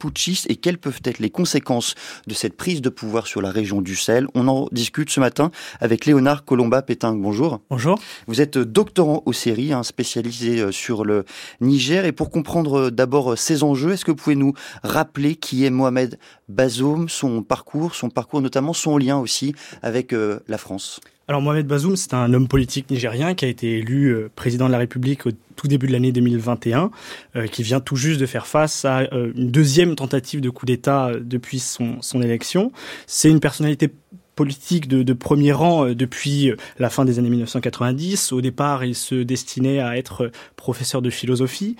putschistes et quelles peuvent être les conséquences de cette prise de pouvoir sur la région du Sahel. On en discute ce matin avec Léonard Colomba-Pétain. Bonjour. Bonjour. Vous êtes doctorant au séries, hein, spécialisé euh, sur le Niger. Et pour comprendre euh, d'abord ces enjeux, est-ce que vous pouvez nous rappeler qui est Mohamed Bazoum, son parcours, son parcours notamment, son lien aussi avec la France? Alors Mohamed Bazoum, c'est un homme politique nigérien qui a été élu euh, président de la République au tout début de l'année 2021, euh, qui vient tout juste de faire face à euh, une deuxième tentative de coup d'État depuis son, élection. C'est une personnalité politique de, de, premier rang depuis la fin des années 1990. Au départ, il se destinait à être professeur de philosophie.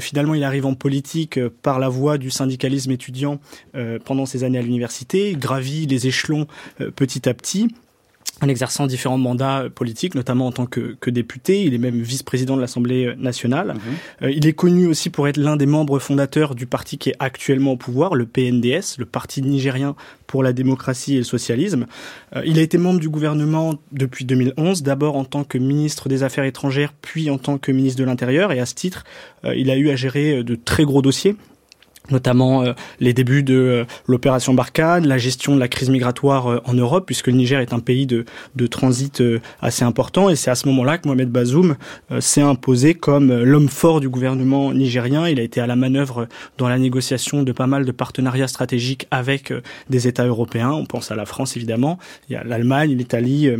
finalement, il arrive en politique par la voie du syndicalisme étudiant pendant ses années à l'université, gravit les échelons petit à petit en exerçant différents mandats politiques, notamment en tant que, que député. Il est même vice-président de l'Assemblée nationale. Mhm. Euh, il est connu aussi pour être l'un des membres fondateurs du parti qui est actuellement au pouvoir, le PNDS, le Parti nigérien pour la démocratie et le socialisme. Euh, il a été membre du gouvernement depuis 2011, d'abord en tant que ministre des Affaires étrangères, puis en tant que ministre de l'Intérieur. Et à ce titre, euh, il a eu à gérer de très gros dossiers notamment euh, les débuts de euh, l'opération Barkhane, la gestion de la crise migratoire euh, en Europe, puisque le Niger est un pays de, de transit assez important. Et c'est à ce moment-là que Mohamed Bazoum s'est imposé comme l'homme fort du gouvernement nigérien. Il a été à la manœuvre dans la négociation de pas mal de partenariats stratégiques avec des États européens. On pense à la France, évidemment. Il y a l'Allemagne, l'Italie,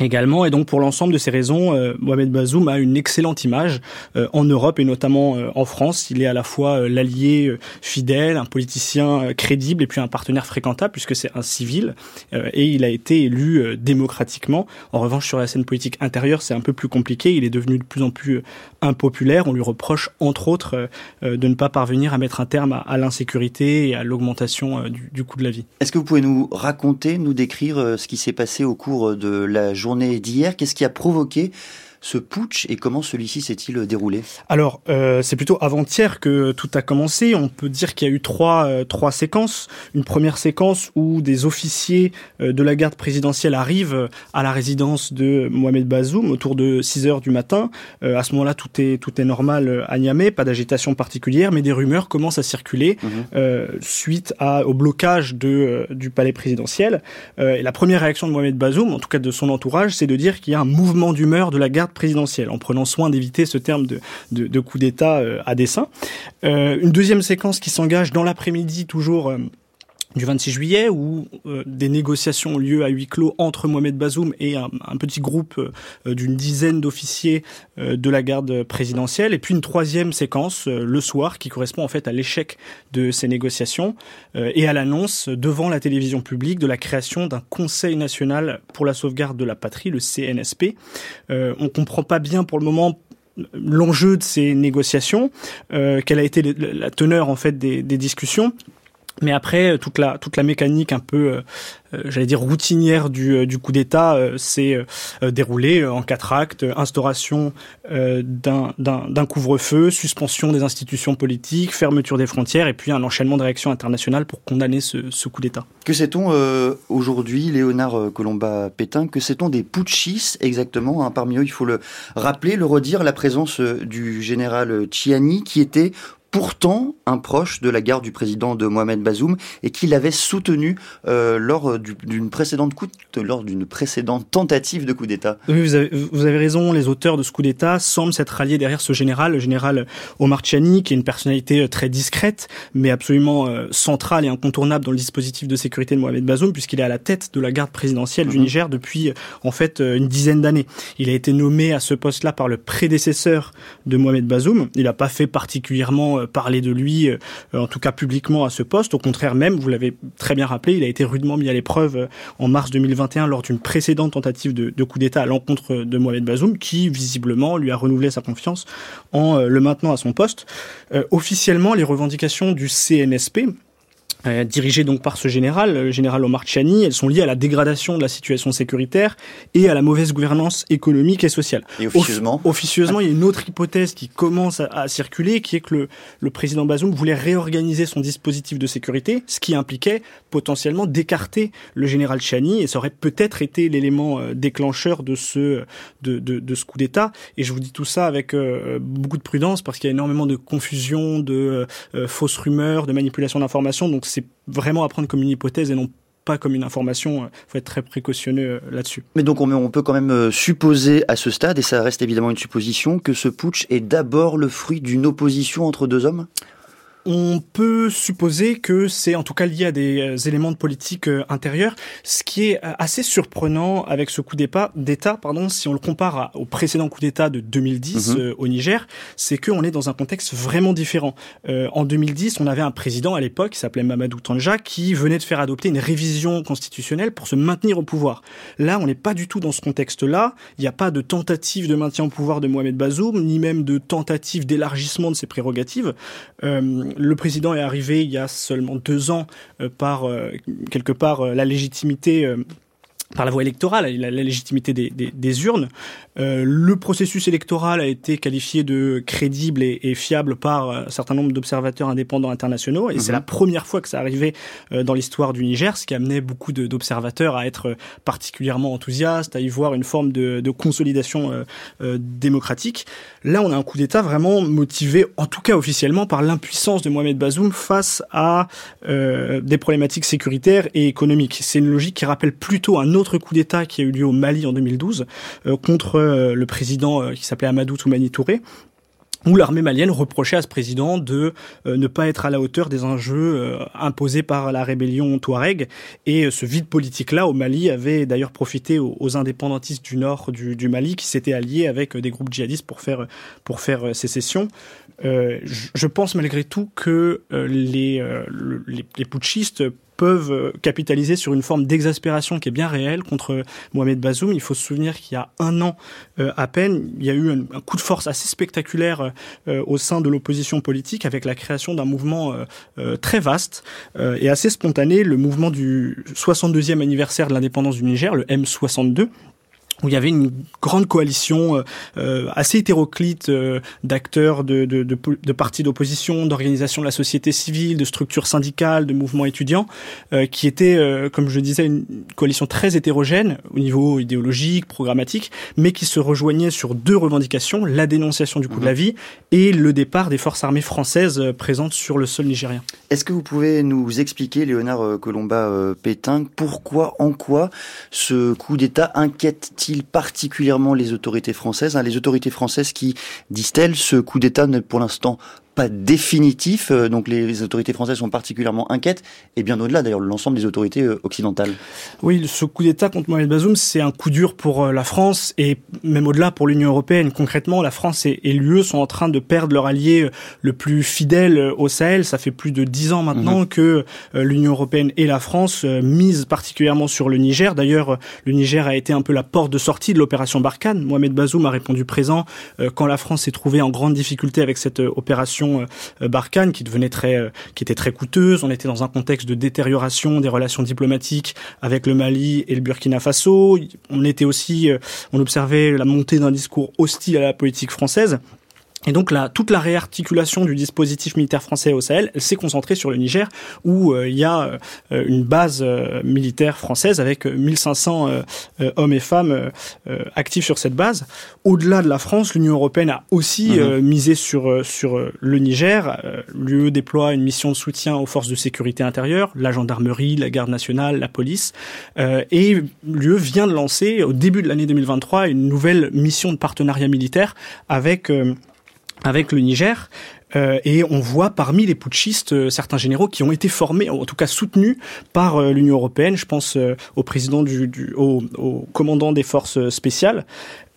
également. Et donc pour l'ensemble de ces raisons, euh, Mohamed Bazoum a une excellente image euh, en Europe et notamment euh, en France. Il est à la fois l'allié fidèle, un politicien crédible et puis un partenaire fréquentable puisque c'est un civil et il a été élu démocratiquement. En revanche, sur la scène politique intérieure, c'est un peu plus compliqué. Il est devenu de plus en plus impopulaire. On lui reproche entre autres de ne pas parvenir à mettre un terme à, l'insécurité et à l'augmentation du, du coût de la vie. Est-ce que vous pouvez nous raconter, nous décrire ce qui s'est passé au cours de la journée d'hier. Qu'est-ce qui a provoqué ce putsch et comment celui-ci s'est-il déroulé? Alors, euh, c'est plutôt avant-hier que tout a commencé. On peut dire qu'il y a eu trois, euh, trois séquences. Une première séquence où des officiers euh, de la garde présidentielle arrivent à la résidence de Mohamed Bazoum autour de 6 heures du matin. à ce moment-là, tout est, tout est normal à Niamey, pas d'agitation particulière, mais des rumeurs commencent à circuler mhm. suite à, au blocage de, du palais présidentiel. et la première réaction de Mohamed Bazoum, en tout cas de son entourage, c'est de dire qu'il y a un mouvement d'humeur de la garde présidentielle, en prenant soin d'éviter ce terme de, de, coup d'État euh, à dessein. Euh, une deuxième séquence qui s'engage dans l'après-midi, toujours euh, du 26 juillet où euh, des négociations ont lieu à huis clos entre Mohamed Bazoum et un, petit groupe euh, d'une dizaine d'officiers euh, de la garde présidentielle et puis une troisième séquence le soir qui correspond en fait à l'échec de ces négociations et à l'annonce devant la télévision publique de la création d'un Conseil national pour la sauvegarde de la patrie, le CNSP. on comprend pas bien pour le moment l'enjeu de ces négociations, quelle a été la teneur en fait des discussions. Mais après, euh, toute la, toute la mécanique un peu, euh, euh, j'allais dire, routinière du, du coup d'État s'est déroulée en quatre actes. Instauration d'un couvre-feu, suspension des institutions politiques, fermeture des frontières et puis un enchaînement de réactions internationales pour condamner ce, coup d'État. Que sait-on aujourd'hui, Léonard Colomba-Pétain, que sait-on des putschistes exactement hein Parmi eux, il faut le rappeler, le redire, la présence du général Chiani qui était pourtant un proche de la garde du président de Mohamed Bazoum et qui l'avait soutenu euh, lors d'une précédente coup lors d'une précédente tentative de coup d'État. Oui, vous avez, vous avez, raison. Les auteurs de ce coup d'État semblent s'être ralliés derrière ce général, le général Omar Chani, qui est une personnalité euh, très discrète, mais absolument euh, centrale et incontournable dans le dispositif de sécurité de Mohamed Bazoum, puisqu'il est à la tête de la garde présidentielle du mhm. Niger depuis en fait une dizaine d'années. Il a été nommé à ce poste-là par le prédécesseur de Mohamed Bazoum. Il n'a pas fait particulièrement euh, parler de lui, euh, en tout cas publiquement à ce poste. Au contraire même, vous l'avez très bien rappelé, il a été rudement mis à l'épreuve euh, en mars 2021 lors d'une précédente tentative de, de coup d'État à l'encontre de Mohamed Bazoum, qui visiblement lui a renouvelé sa confiance en le maintenant à son poste. officiellement, les revendications du CNSP, euh, dirigées donc par ce général, le général Omar Chani, elles sont liées à la dégradation de la situation sécuritaire et à la mauvaise gouvernance économique et sociale. Et officieusement Officieusement, il y a une autre hypothèse qui commence à, circuler, qui est que le, le, président Bazoum voulait réorganiser son dispositif de sécurité, ce qui impliquait potentiellement d'écarter le général Chani, et ça aurait peut-être été l'élément euh, déclencheur de ce, de, de, de ce coup d'État. Et je vous dis tout ça avec euh, beaucoup de prudence, parce qu'il y a énormément de confusion, de fausses rumeurs, de manipulation d'informations, donc c'est vraiment à prendre comme une hypothèse et non pas comme une information. Il euh, faut être très précautionneux euh, là-dessus. Mais donc on, peut quand même euh, supposer à ce stade, et ça reste évidemment une supposition, que ce putsch est d'abord le fruit d'une opposition entre deux hommes? On peut supposer que c'est en tout cas lié à des euh, éléments de politique euh, intérieure, ce qui est euh, assez surprenant avec ce coup d'État, pardon, si on le compare au précédent coup d'État de 2010 mhm. au Niger, c'est qu'on est dans un contexte vraiment différent. en 2010, on avait un président à l'époque qui s'appelait Mamadou Tanja qui venait de faire adopter une révision constitutionnelle pour se maintenir au pouvoir. Là, on n'est pas du tout dans ce contexte-là. Il n'y a pas de tentative de maintien au pouvoir de Mohamed Bazoum, ni même de tentative d'élargissement de ses prérogatives le président est arrivé il y a seulement deux ans euh, par euh, quelque part euh, la légitimité par la voie électorale, la, légitimité des, des, des urnes. Euh, le processus électoral a été qualifié de crédible et, et fiable par un certain nombre d'observateurs indépendants internationaux, et c'est la mhm. première fois que ça arrivait euh, dans l'histoire du Niger, ce qui amenait beaucoup d'observateurs à être particulièrement enthousiastes, à y voir une forme de, de consolidation euh, euh, démocratique. Là, on a un coup d'État vraiment motivé, en tout cas officiellement, par l'impuissance de Mohamed Bazoum face à des problématiques sécuritaires et économiques. C'est une logique qui rappelle plutôt un autre coup d'État qui a eu lieu au Mali en 2012 euh, contre euh, le président euh, qui s'appelait Amadou Toumani Touré où l'armée malienne reprochait à ce président de ne pas être à la hauteur des enjeux imposés par la rébellion Touareg. Et ce vide politique-là au Mali avait d'ailleurs profité aux, indépendantistes du nord du, Mali qui s'étaient alliés avec des groupes djihadistes pour faire, pour faire sécession. je pense malgré tout que les, les, les putschistes peuvent euh, capitaliser sur une forme d'exaspération qui est bien réelle contre Mohamed Bazoum. Il faut se souvenir qu'il y a un an euh, à peine, il y a eu un, coup de force assez spectaculaire euh, au sein de l'opposition politique avec la création d'un mouvement très vaste et assez spontané, le mouvement du 62e anniversaire de l'indépendance du Niger, le M62 où il y avait une grande coalition euh, euh assez hétéroclite euh, d'acteurs de, de, de, de, partis d'opposition, d'organisations de la société civile, de structures syndicales, de mouvements étudiants, euh, qui était, euh, comme je disais, une coalition très hétérogène au niveau idéologique, programmatique, mais qui se rejoignait sur deux revendications, la dénonciation du coût de la mhm. vie et le départ des forces armées françaises présentes sur le sol nigérien. Est-ce que vous pouvez nous expliquer, Léonard Colomba-Pétain, pourquoi, en quoi ce coup d'État particulièrement les autorités françaises hein, Les autorités françaises qui, disent-elles, ce coup d'État n'est pour l'instant pas définitif, euh, donc les autorités françaises sont particulièrement inquiètes, et bien au-delà d'ailleurs l'ensemble des autorités euh, occidentales. Oui, ce coup d'État contre Mohamed Bazoum, c'est un coup dur pour euh, la France et même au-delà pour l'Union européenne. Concrètement, la France et, l'UE sont en train de perdre leur allié le plus fidèle au Sahel. Ça fait plus de dix ans maintenant mhm. que l'Union européenne et la France misent particulièrement sur le Niger. D'ailleurs, le Niger a été un peu la porte de sortie de l'opération Barkhane. Mohamed Bazoum a répondu présent quand la France s'est trouvée en grande difficulté avec cette opération euh, Barkhane qui devenait très, euh, qui était très coûteuse. On était dans un contexte de détérioration des relations diplomatiques avec le Mali et le Burkina Faso. On était aussi, euh, on observait la montée d'un discours hostile à la politique française. Et donc là, toute la réarticulation du dispositif militaire français au Sahel, elle s'est concentrée sur le Niger, où euh, il y a euh, une base euh, militaire française avec 1500 hommes et femmes actifs sur cette base. Au-delà de la France, l'Union européenne a aussi mhm. misé sur sur le Niger. L'UE déploie une mission de soutien aux forces de sécurité intérieure, la gendarmerie, la garde nationale, la police, et l'UE vient de lancer au début de l'année 2023 une nouvelle mission de partenariat militaire avec avec le Niger. Euh, et on voit parmi les putschistes euh, certains généraux qui ont été formés, en tout cas soutenus par euh, l'Union européenne. Je pense au président du, du au, commandant des forces spéciales.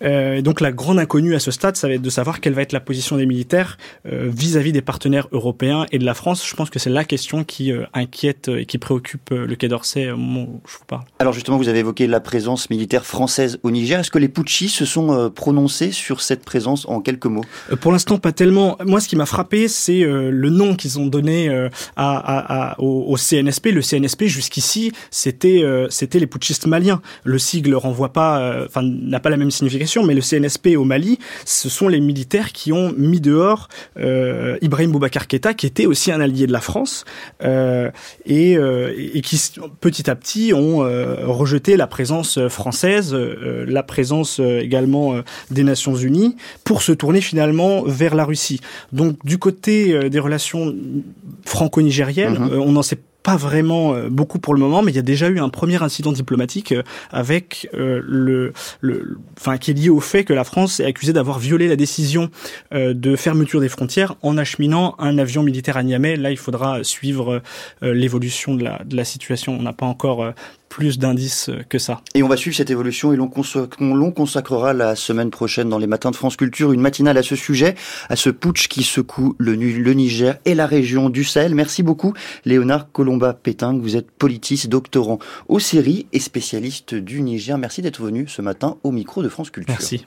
Euh, donc la grande inconnue à ce stade, ça va être de savoir quelle va être la position des militaires euh, vis-à-vis des partenaires européens et de la France. Je pense que c'est la question qui euh, inquiète et qui préoccupe le Quai d'Orsay au moment où je vous parle. Alors justement, vous avez évoqué la présence militaire française au Niger. Est-ce que les putschistes se sont prononcés sur cette présence en quelques mots? Pour l'instant, pas tellement. Moi, ce qui m'a frappé, c'est le nom qu'ils ont donné à, au, au, CNSP. Le CNSP, jusqu'ici, c'était c'était les putschistes maliens. Le sigle renvoie pas, enfin, n'a pas la même signification, mais le CNSP au Mali, ce sont les militaires qui ont mis dehors euh, Ibrahim Boubacar Keïta, qui était aussi un allié de la France, euh, et, euh, et, qui petit à petit ont euh, rejeté la présence française, la présence également des Nations Unies, pour se tourner finalement vers la Russie. Donc du côté des relations franco-nigériennes, mm-hmm. on n'en sait pas vraiment euh, beaucoup pour le moment, mais il y a déjà eu un premier incident diplomatique euh, avec euh, le, le, enfin, qui est lié au fait que la France est accusée d'avoir violé la décision de fermeture des frontières en acheminant un avion militaire à Niamey. Là, il faudra suivre l'évolution de la, de la situation. On n'a pas encore plus d'indices que ça. Et on va suivre cette évolution et l'on consacrera la semaine prochaine dans les matins de France Culture une matinale à ce sujet, à ce putsch qui secoue le, le Niger et la région du Sahel. Merci beaucoup Léonard Colomba-Pétain, vous êtes politiste, doctorant aux séries et spécialiste du Niger. Merci d'être venu ce matin au micro de France Culture. Merci.